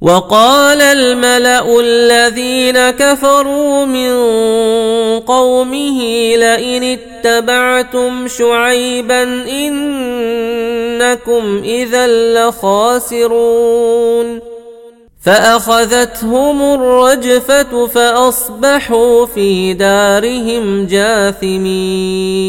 وقال الملأ الذين كفروا من قومه لئن اتبعتم شعيبا إنكم إذا لخاسرون. فأخذتهم الرجفة فأصبحوا في دارهم جاثمين.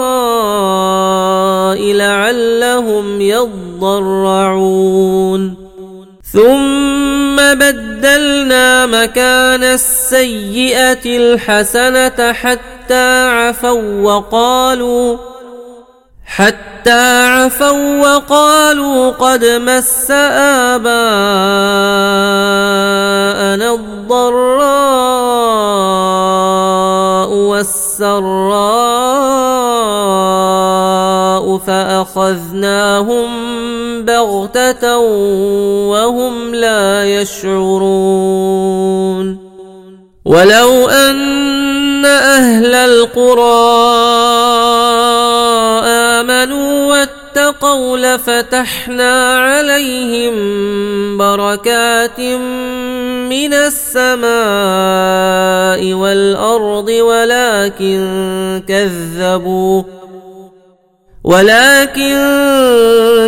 لعلهم يضرعون. ثم بدلنا مكان السيئة الحسنة حتى عفوا وقالوا حتى عفوا وقالوا قد مس آباءنا الضراء والسراء فأخذناهم بغتة وهم لا يشعرون. ولو أن أهل القرى آمنوا واتقوا لفتحنا عليهم بركات من السماء والأرض ولكن كذبوا ولكن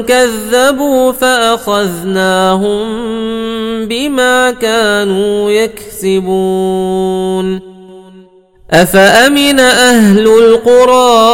كذبوا فأخذناهم بما كانوا يكسبون أفأمن أهل القرى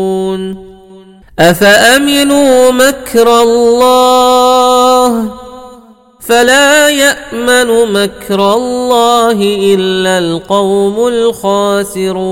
أفأمنوا مكر الله فلا يأمن مكر الله إلا القوم الخاسرون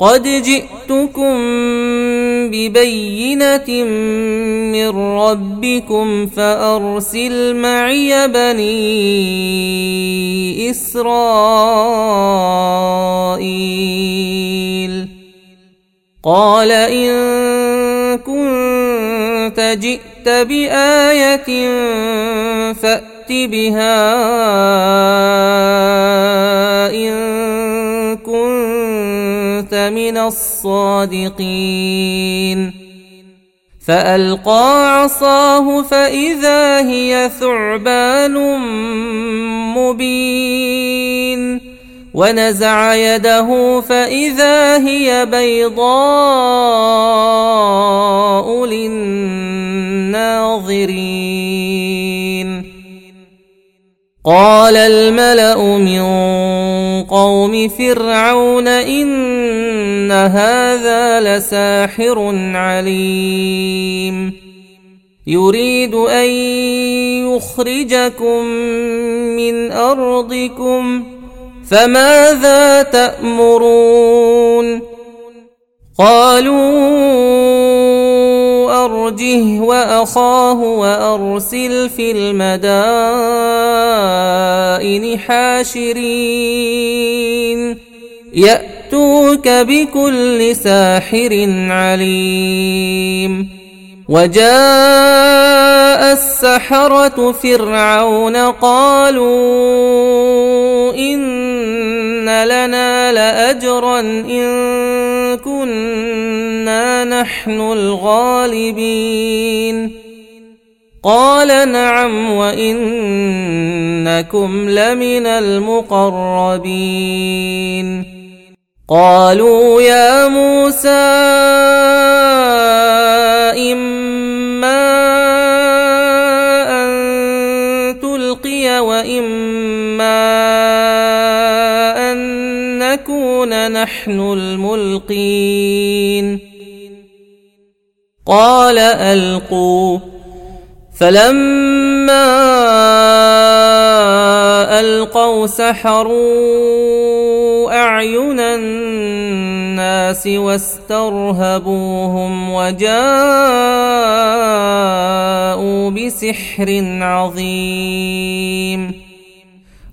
قد جئتكم ببينه من ربكم فارسل معي بني اسرائيل قال ان كنت جئت بايه فات بها ان من الصادقين. فألقى عصاه فإذا هي ثعبان مبين. ونزع يده فإذا هي بيضاء للناظرين. قال الملأ من قوم فرعون إن هذا لساحر عليم. يريد أن يخرجكم من أرضكم فماذا تأمرون؟ قالوا أرجه وأخاه وأرسل في المدائن حاشرين. يأتوك بكل ساحر عليم. وجاء السحرة فرعون قالوا إن لنا لأجرا إن كنا نحن الغالبين. قال نعم وإنكم لمن المقربين. قالوا يا موسى إما أن تلقي وإما نكون نحن الملقين. قال ألقوا. فلما ألقوا سحروا أعين الناس واسترهبوهم وجاءوا بسحر عظيم.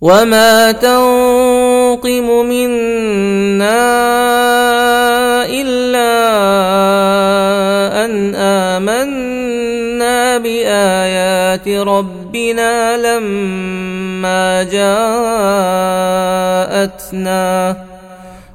وما تنقم منا الا ان امنا بايات ربنا لما جاءتنا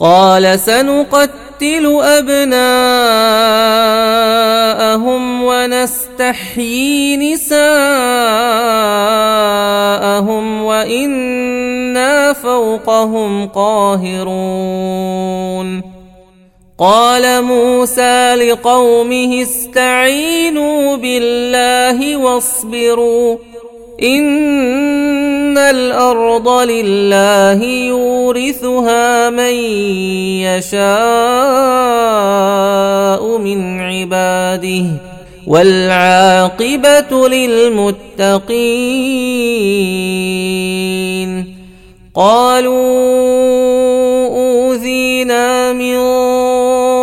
قال سنقتل أبناءهم ونستحيي نساءهم وإنا فوقهم قاهرون. قال موسى لقومه استعينوا بالله واصبروا. ان الأرض لله يورثها من يشاء من عباده والعاقبه للمتقين قالوا اوذينا من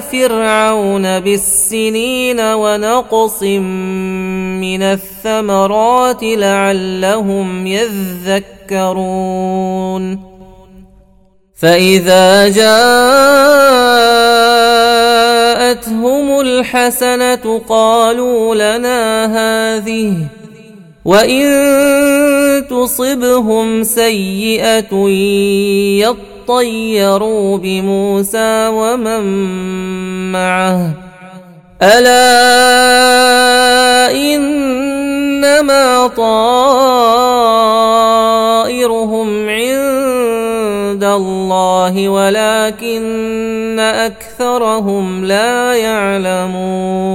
فرعون بالسنين ونقص من الثمرات لعلهم يذكرون. فإذا جاءتهم الحسنة قالوا لنا هذه وإن تصبهم سيئة يطيروا بموسى ومن معه. ألا إنما طائرهم عند الله ولكن أكثرهم لا يعلمون.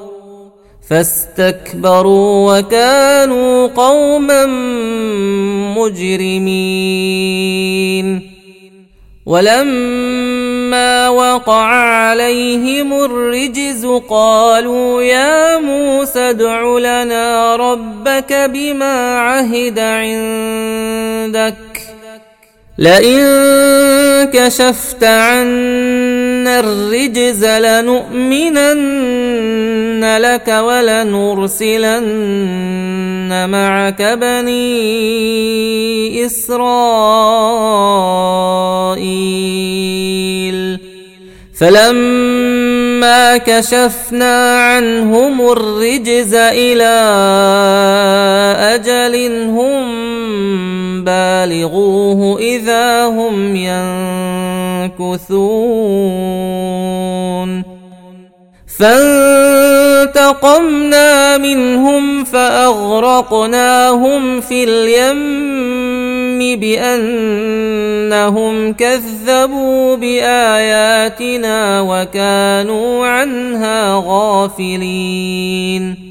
فاستكبروا وكانوا قوما مجرمين. ولما وقع عليهم الرجز قالوا يا موسى ادع لنا ربك بما عهد عندك. لئن كشفت عنا الرجز لنؤمنن لك ولنرسلن معك بني إسرائيل. فلما كشفنا عنهم الرجز إلى أجل هم بالغوه اذا هم ينكثون فانتقمنا منهم فأغرقناهم في اليم بأنهم كذبوا بآياتنا وكانوا عنها غافلين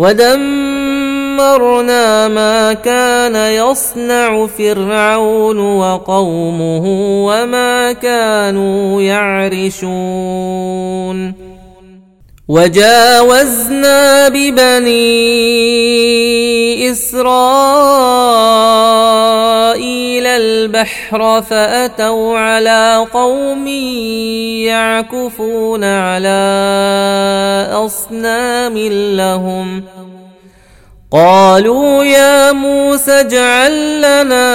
ودمرنا ما كان يصنع فرعون وقومه وما كانوا يعرشون وجاوزنا ببني إسرائيل البحر فأتوا على قوم يعكفون على أصنام لهم قالوا يا موسى اجعل لنا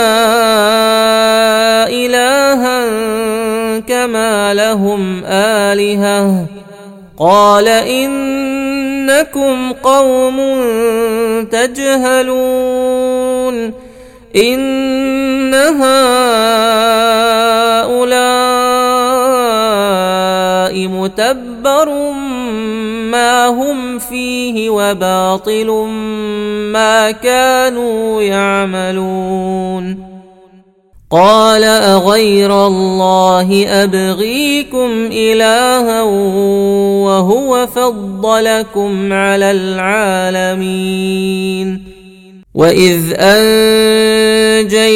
إلها كما لهم آلهة قال إنكم قوم تجهلون إن هؤلاء متبر ما هم فيه وباطل ما كانوا يعملون قال أغير الله أبغيكم إلها وهو فضلكم على العالمين. وإذ أنجيناكم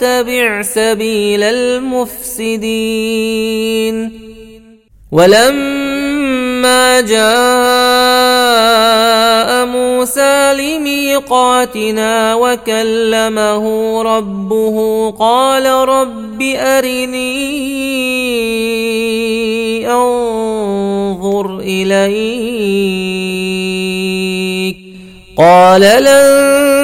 تتبع سبيل المفسدين. ولما جاء موسى لميقاتنا وكلمه ربه قال رب أرني أنظر إليك. قال لن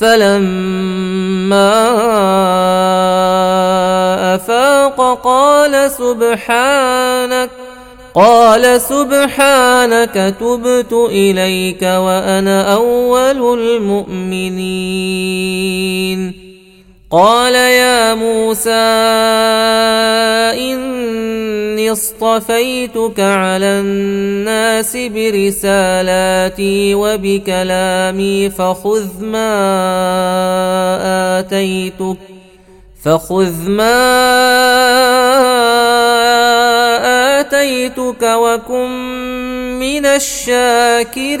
فلما أفاق قال سبحانك قال سبحانك تبت إليك وأنا أول المؤمنين. قال يا موسى إني اصطفيتك على الناس برسالاتي وبكلامي فخذ ما آتيتك فخذ ما آتيتك وكن من الشاكرين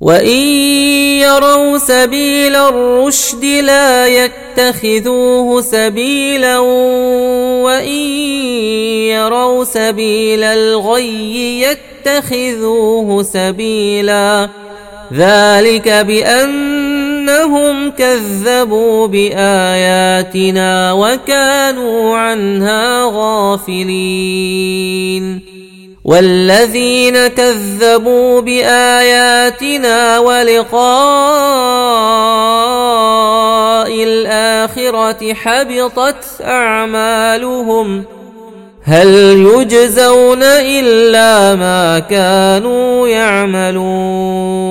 وان يروا سبيل الرشد لا يتخذوه سبيلا وان يروا سبيل الغي يتخذوه سبيلا ذلك بانهم كذبوا باياتنا وكانوا عنها غافلين والذين كذبوا بآياتنا ولقاء الآخرة حبطت أعمالهم هل يجزون إلا ما كانوا يعملون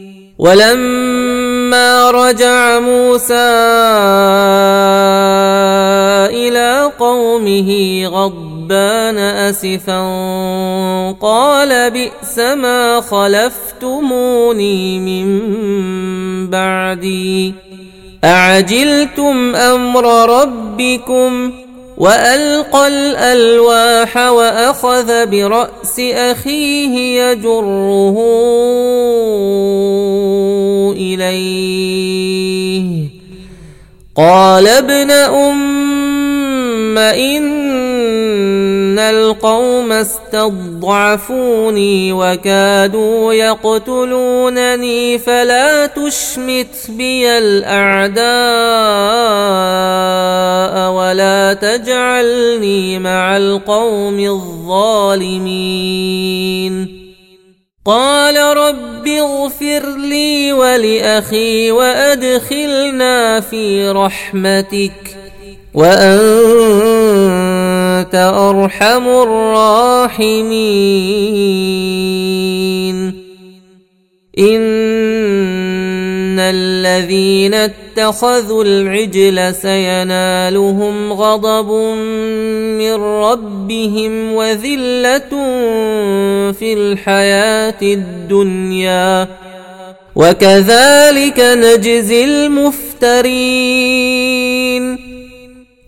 ولما رجع موسى إلى قومه غضبان أسفا قال بئس ما خلفتموني من بعدي أعجلتم أمر ربكم وألقى الألواح وأخذ برأس أخيه يجره إليه. قال ابن أم ان القوم استضعفوني وكادوا يقتلونني فلا تشمت بي الاعداء ولا تجعلني مع القوم الظالمين قال رب اغفر لي ولاخي وادخلنا في رحمتك وأنت أرحم الراحمين. إن الذين اتخذوا العجل سينالهم غضب من ربهم وذلة في الحياة الدنيا. وكذلك نجزي المفترين.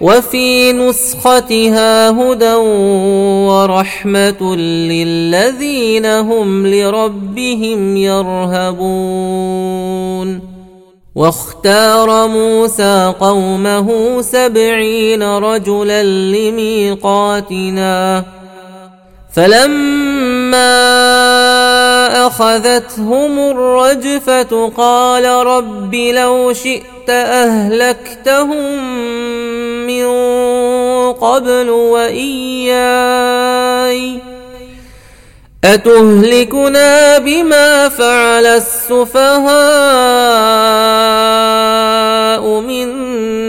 وفي نسختها هدى ورحمة للذين هم لربهم يرهبون. واختار موسى قومه سبعين رجلا لميقاتنا. فلما أخذتهم الرجفة قال رب لو شئت اهلكتهم من قبل وإياي. أتهلكنا بما فعل السفهاء منا؟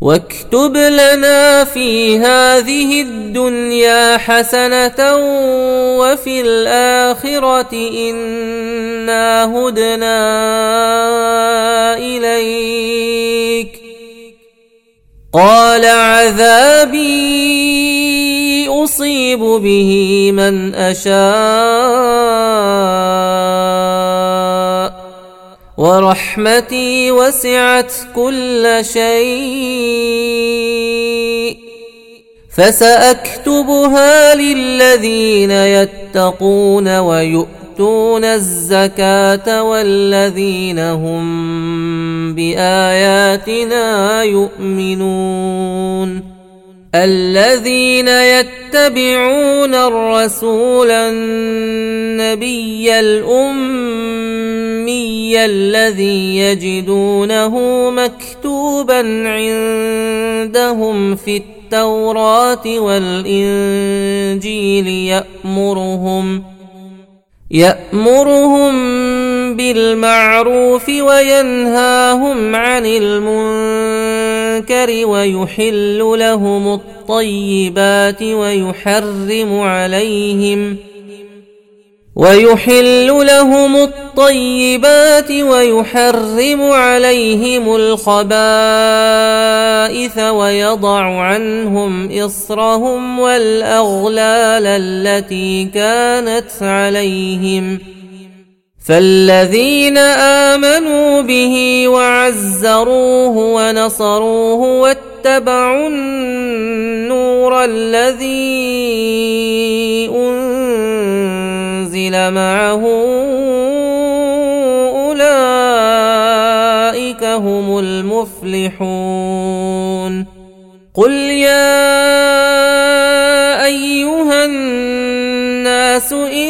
واكتب لنا في هذه الدنيا حسنة وفي الآخرة إنا هدنا إليك. قال عذابي أصيب به من أشاء. ورحمتي وسعت كل شيء. فسأكتبها للذين يتقون ويؤتون الزكاة والذين هم بآياتنا يؤمنون. الذين يتبعون الرسول النبي الأمي الذي يجدونه مكتوبا عندهم في التوراة والإنجيل يأمرهم يأمرهم بالمعروف وينهاهم عن المنكر ويحل لهم الطيبات ويحرم عليهم ويحل لهم الطيبات ويحرم عليهم الخبائث ويضع عنهم إصرهم والأغلال التي كانت عليهم فالذين امنوا به وعزروه ونصروه واتبعوا النور الذي انزل معه اولئك هم المفلحون قل يا ايها الناس اني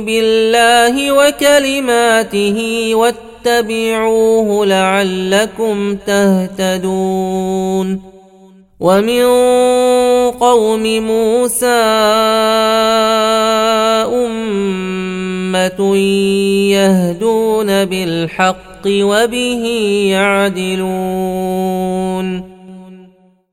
بالله وكلماته واتبعوه لعلكم تهتدون ومن قوم موسى امه يهدون بالحق وبه يعدلون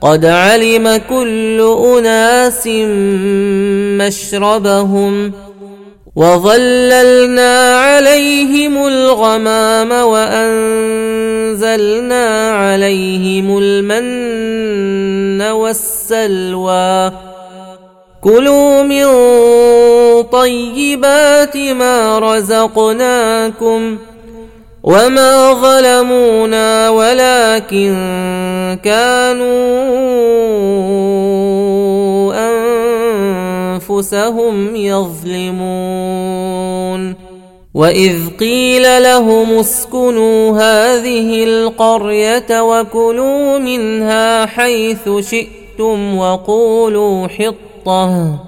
قد علم كل أناس مشربهم وظللنا عليهم الغمام وأنزلنا عليهم المن والسلوى. كلوا من طيبات ما رزقناكم وما ظلمونا ولكن كانوا انفسهم يظلمون واذ قيل لهم اسكنوا هذه القريه وكلوا منها حيث شئتم وقولوا حطه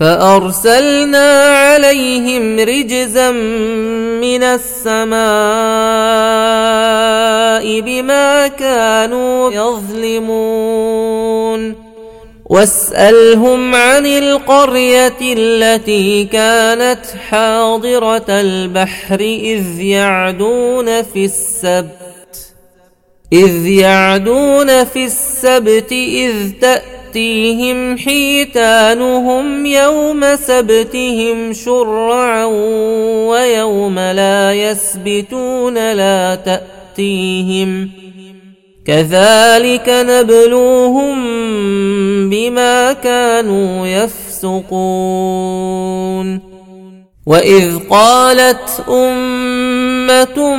فأرسلنا عليهم رجزا من السماء بما كانوا يظلمون. واسألهم عن القرية التي كانت حاضرة البحر إذ يعدون في السبت. إذ يعدون في السبت إذ تأتي تأتيهم حيتانهم يوم سبتهم شرعا ويوم لا يسبتون لا تأتيهم. كذلك نبلوهم بما كانوا يفسقون. وإذ قالت أمة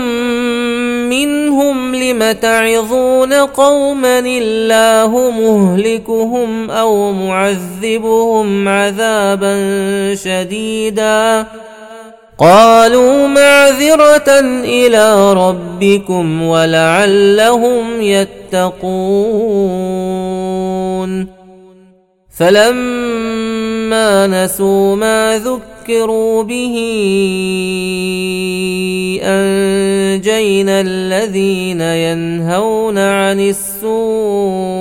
منهم لم تعظون قوما الله مهلكهم أو معذبهم عذابا شديدا. قالوا معذرة إلى ربكم ولعلهم يتقون. فلما نسوا ما ذكروا به أنجينا الذين ينهون عن السوء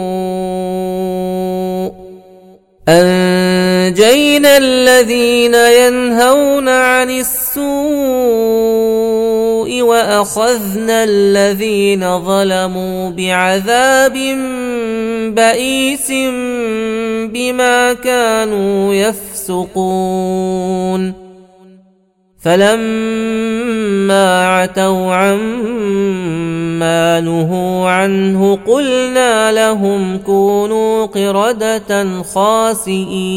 أنجينا الذين ينهون عن السوء وأخذنا الذين ظلموا بعذاب بئيس بما كانوا يفسقون. فلما عتوا عما نهوا عنه قلنا لهم كونوا قردة خاسئين.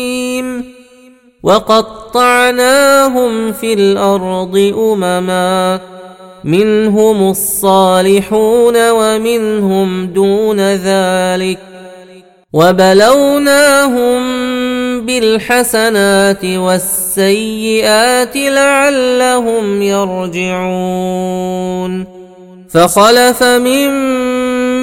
وقطعناهم في الأرض أمما منهم الصالحون ومنهم دون ذلك. وبلوناهم بالحسنات والسيئات لعلهم يرجعون. فخلف من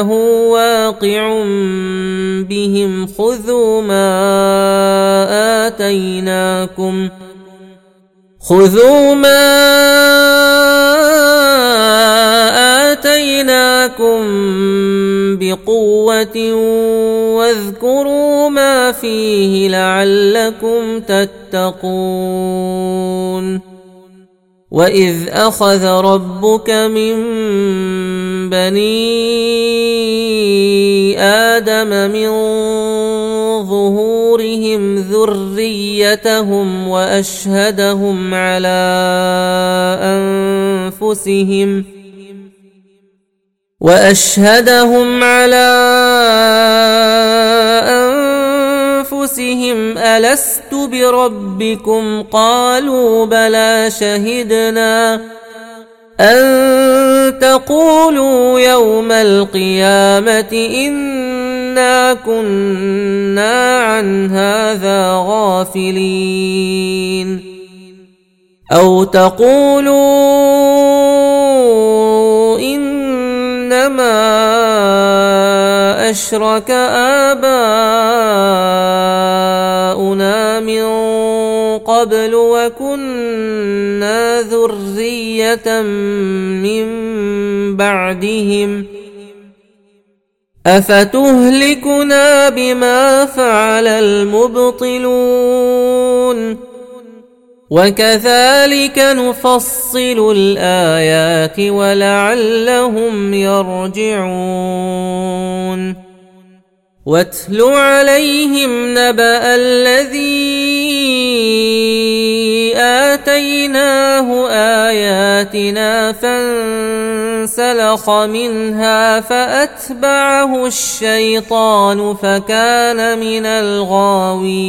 إنه واقع بهم خذوا ما آتيناكم خذوا ما آتيناكم بقوة واذكروا ما فيه لعلكم تتقون. وإذ أخذ ربك من بني آدم من ظهورهم ذريتهم وأشهدهم على أنفسهم ۖ واشهدهم على أنفسهم ألست بربكم؟ قالوا بلى شهدنا. أن تقولوا يوم القيامة إنا كنا عن هذا غافلين. أو تقولوا إنما أشرك آباؤنا من قبل وكنا ذرية من بعدهم أفتهلكنا بما فعل المبطلون وكذلك نفصل الآيات ولعلهم يرجعون. واتل عليهم نبأ الذي آتيناه آياتنا فانسلخ منها فأتبعه الشيطان فكان من الغاوين.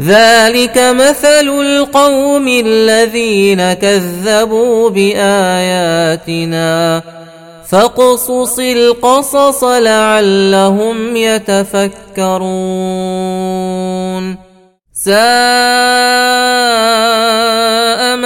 ذلك مثل القوم الذين كذبوا بآياتنا. فاقصص القصص لعلهم يتفكرون. ساء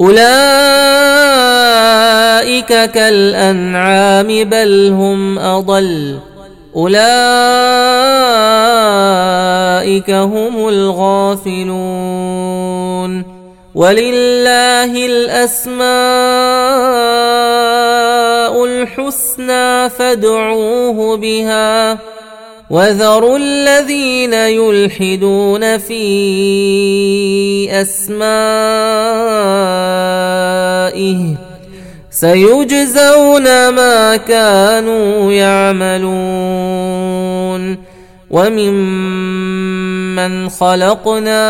أولئك كالأنعام بل هم أضل. أولئك هم الغافلون. ولله الأسماء الحسنى فادعوه بها. وذروا الذين يلحدون في اسمائه سيجزون ما كانوا يعملون وممن خلقنا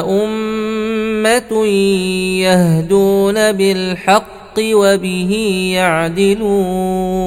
امه يهدون بالحق وبه يعدلون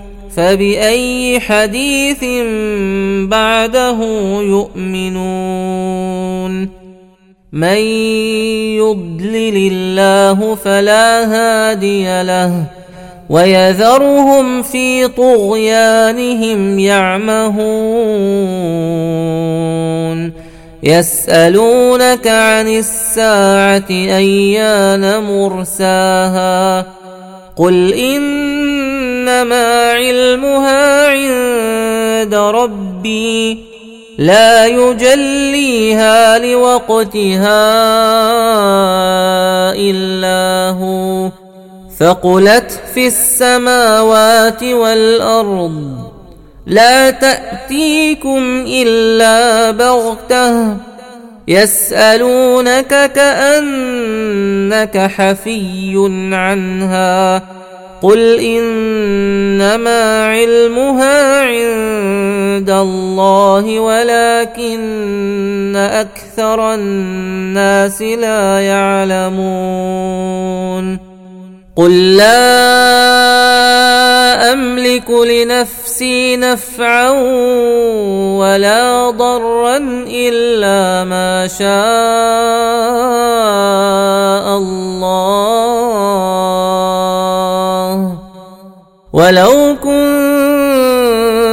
فبأي حديث بعده يؤمنون؟ من يضلل الله فلا هادي له ويذرهم في طغيانهم يعمهون. يسألونك عن الساعة أيان مرساها؟ قل إن انما علمها عند ربي لا يجليها لوقتها إلا هو ثقلت في السماوات والأرض لا تأتيكم إلا بغتة يسألونك كأنك حفي عنها قل انما علمها عند الله ولكن أكثر الناس لا يعلمون قل لا املك لنفسي نفعا ولا ضرا الا ما شاء الله ولو كنت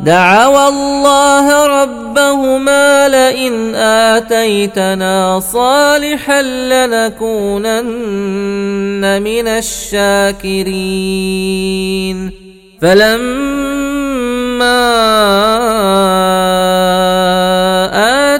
دعوا الله ربهما لئن آتيتنا صالحا لنكونن من الشاكرين. فلما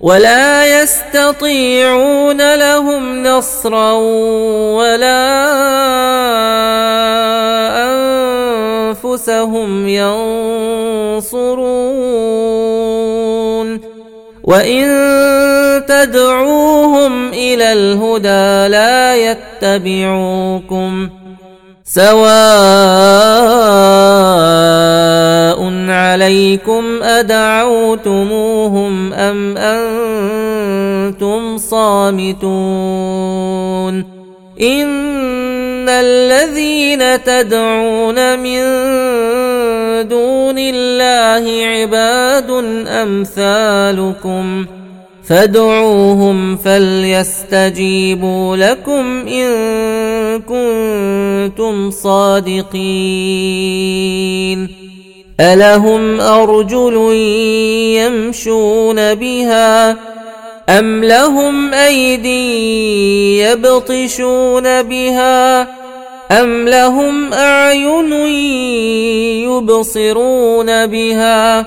ولا يستطيعون لهم نصرا ولا أنفسهم ينصرون. وإن تدعوهم إلى الهدى لا يتبعوكم. سواء عليكم أدعوتموهم أم أنتم صامتون إن الذين تدعون من دون الله عباد أمثالكم فادعوهم فليستجيبوا لكم إن كنتم صادقين. ألهم أرجل يمشون بها أم لهم أيدي يبطشون بها أم لهم أعين يبصرون بها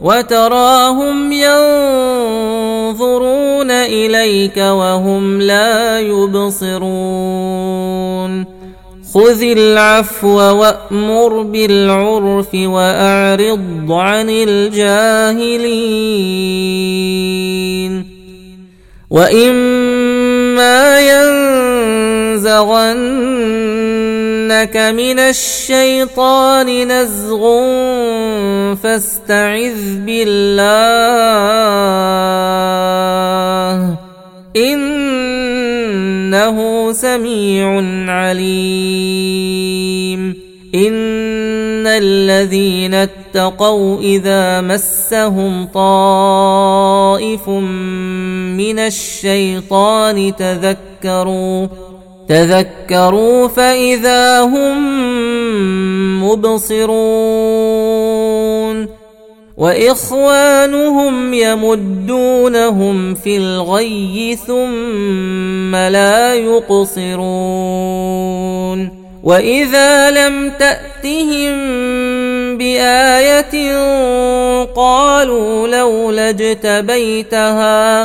وتراهم ينظرون إليك وهم لا يبصرون. خذ العفو وأمر بالعرف وأعرض عن الجاهلين. وإما ينزغنك من الشيطان نزغ فاستعذ بالله إنه سميع عليم إن الذين اتقوا إذا مسهم طائف من الشيطان تذكروا تذكروا فإذا هم مبصرون وإخوانهم يمدونهم في الغي ثم لا يقصرون وإذا لم تأتهم بآية قالوا لولا اجتبيتها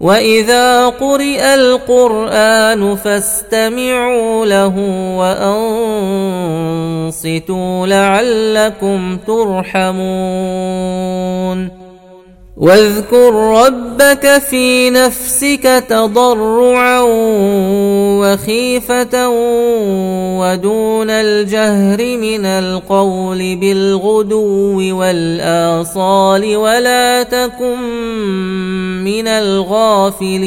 واذا قرئ القران فاستمعوا له وانصتوا لعلكم ترحمون واذكر ربك في نفسك تضرعا وخيفة ودون الجهر من القول بالغدو والآصال ولا تكن من الغافلين.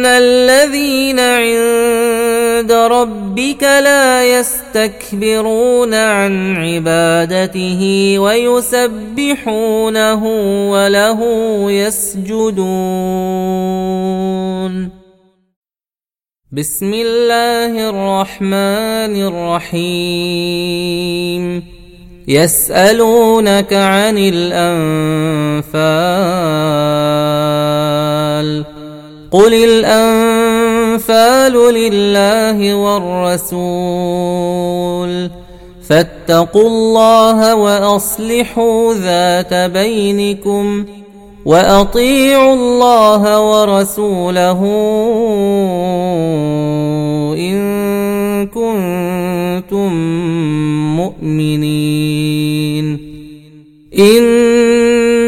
ان الذين عند ربك لا يستكبرون عن عبادته ويسبحونه وله يسجدون. بسم الله الرحمن الرحيم. يسالونك عن الانفال قل الانفال لله والرسول فاتقوا الله واصلحوا ذات بينكم واطيعوا الله ورسوله ان كنتم مؤمنين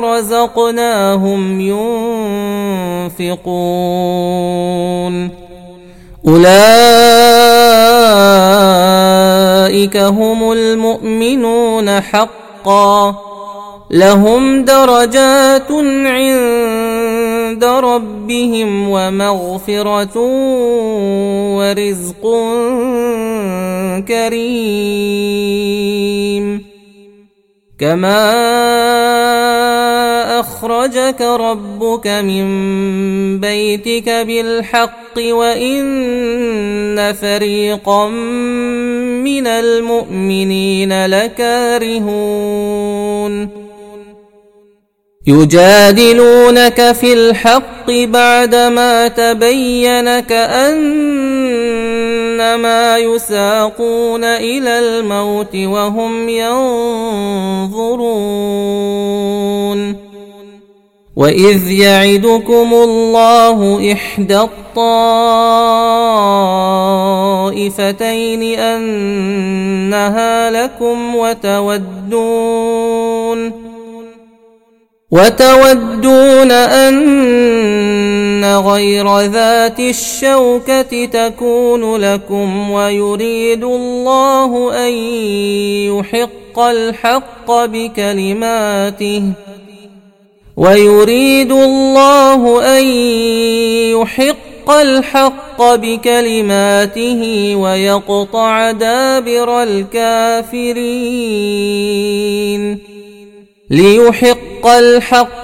رزقناهم ينفقون اولئك هم المؤمنون حقا لهم درجات عند ربهم ومغفره ورزق كريم كما اخرجك ربك من بيتك بالحق وان فريقا من المؤمنين لكارهون يجادلونك في الحق بعدما تبين كانما يساقون إلى الموت وهم ينظرون. وإذ يعدكم الله إحدى الطائفتين أنها لكم وتودون. وتودون أن غير ذات الشوكة تكون لكم ويريد الله أن يحق الحق بكلماته ويريد الله أن يحق الحق بكلماته ويقطع دابر الكافرين ليحق الحق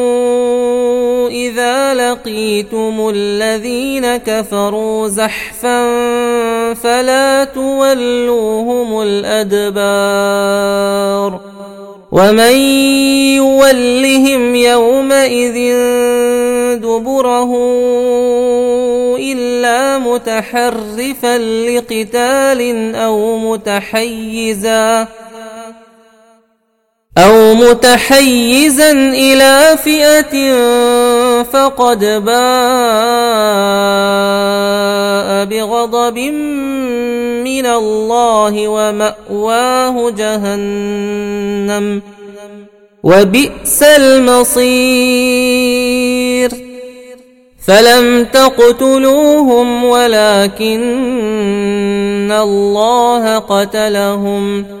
لقيتم الذين كفروا زحفا فلا تولوهم الأدبار ومن يولهم يومئذ دبره إلا متحرفا لقتال أو متحيزا أو متحيزا إلى فئة فقد باء بغضب من الله ومأواه جهنم. وبئس المصير. فلم تقتلوهم ولكن الله قتلهم.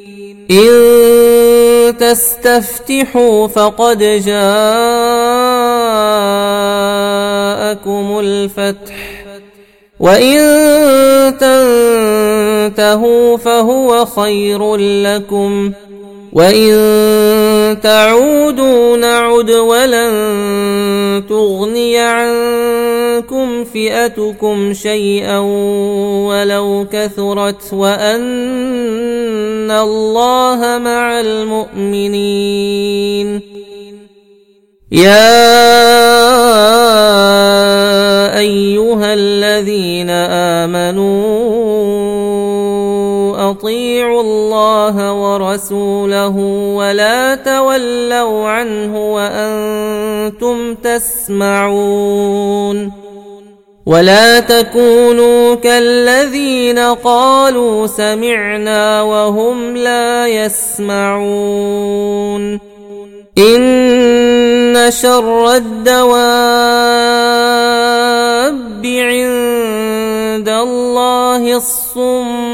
إن تستفتحوا فقد جاءكم الفتح وإن تنتهوا فهو خير لكم. وإن تعودوا نعد ولن تغني عنكم فئتكم شيئا ولو كثرت وأن الله مع المؤمنين. يا أيها الذين آمنوا اطيعوا الله ورسوله ولا تولوا عنه وأنتم تسمعون ولا تكونوا كالذين قالوا سمعنا وهم لا يسمعون إن شر الدواب عند الله الصم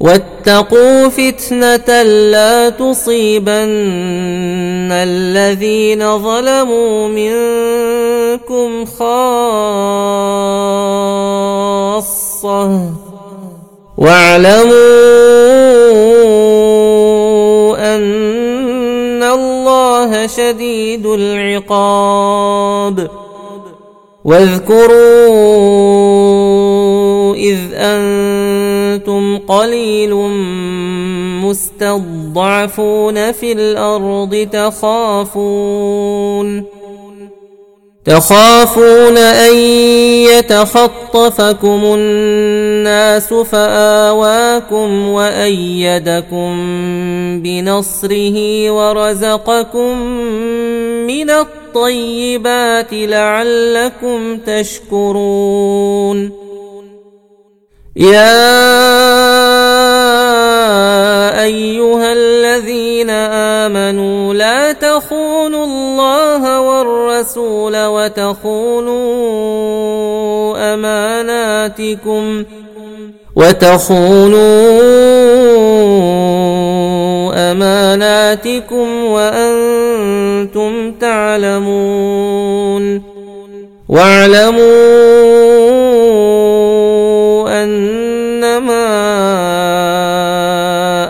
واتقوا فتنة لا تصيبن الذين ظلموا منكم خاصة. واعلموا أن الله شديد العقاب. واذكروا إذ أنتم قليل مستضعفون في الأرض تخافون. تخافون أن يتخطفكم الناس فآواكم وأيدكم بنصره ورزقكم من الطيبات لعلكم تشكرون. يا والرسول وتخونوا أماناتكم وتخونوا أماناتكم وأنتم تعلمون واعلموا أنما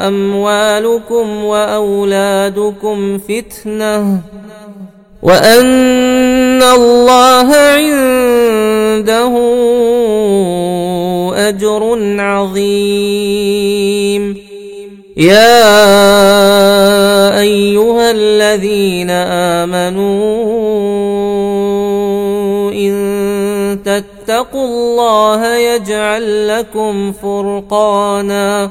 واموالكم وأولادكم فتنة وان الله عنده اجر عظيم. يا ايها الذين امنوا ان تتقوا الله يجعل لكم فرقانا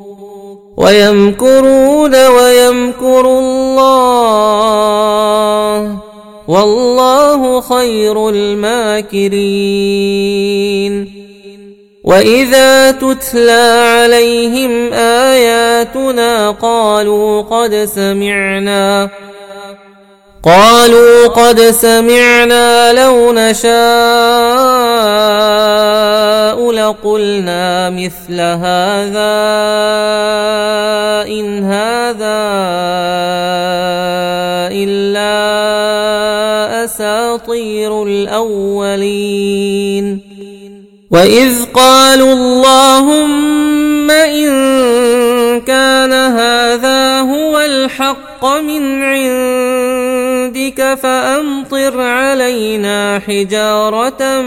ويمكرون ويمكر الله والله خير الماكرين. وإذا تتلى عليهم آياتنا قالوا قد سمعنا قالوا قد سمعنا لو نشاء لقلنا مثل هذا. واذ قالوا اللهم ان كان هذا هو الحق من عندك فامطر علينا حجاره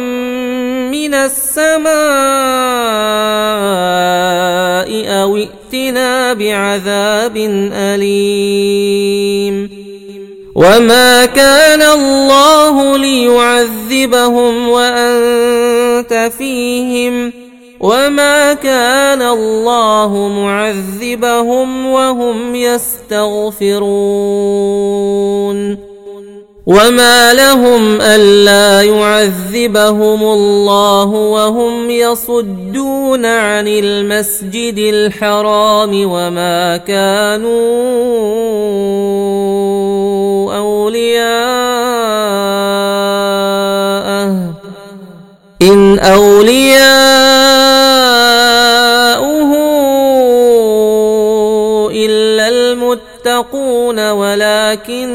من السماء أو ائتنا بعذاب اليم وما كان الله ليعذبهم وانت فيهم وما كان الله معذبهم وهم يستغفرون وما لهم الا يعذبهم الله وهم يصدون عن المسجد الحرام وما كانوا اولياءه ان اولياؤه الا المتقون ولكن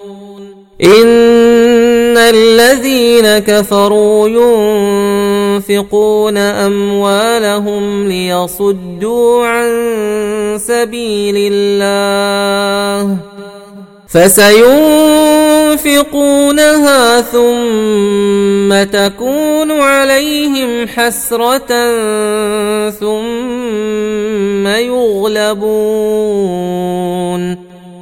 ان الذين كفروا ينفقون اموالهم ليصدوا عن سبيل الله فسينفقونها ثم تكون عليهم حسره ثم يغلبون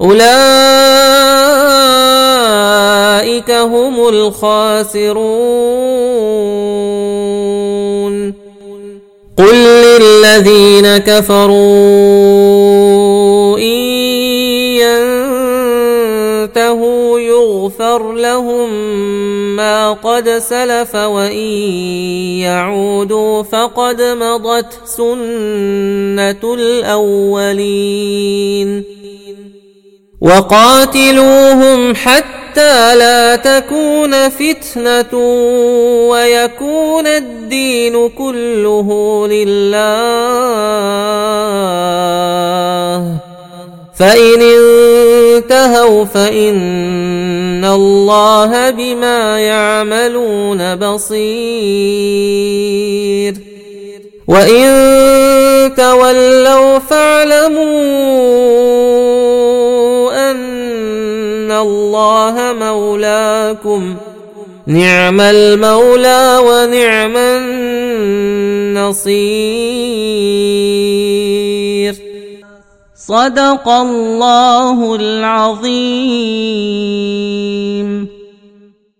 أولئك هم الخاسرون. قل للذين كفروا إن ينتهوا يغفر لهم ما قد سلف وإن يعودوا فقد مضت سنة الأولين. وقاتلوهم حتى لا تكون فتنة ويكون الدين كله لله. فإن انتهوا فإن الله بما يعملون بصير. وإن تولوا فاعلموا أن الله مولاكم نعم المولى ونعم النصير صدق الله العظيم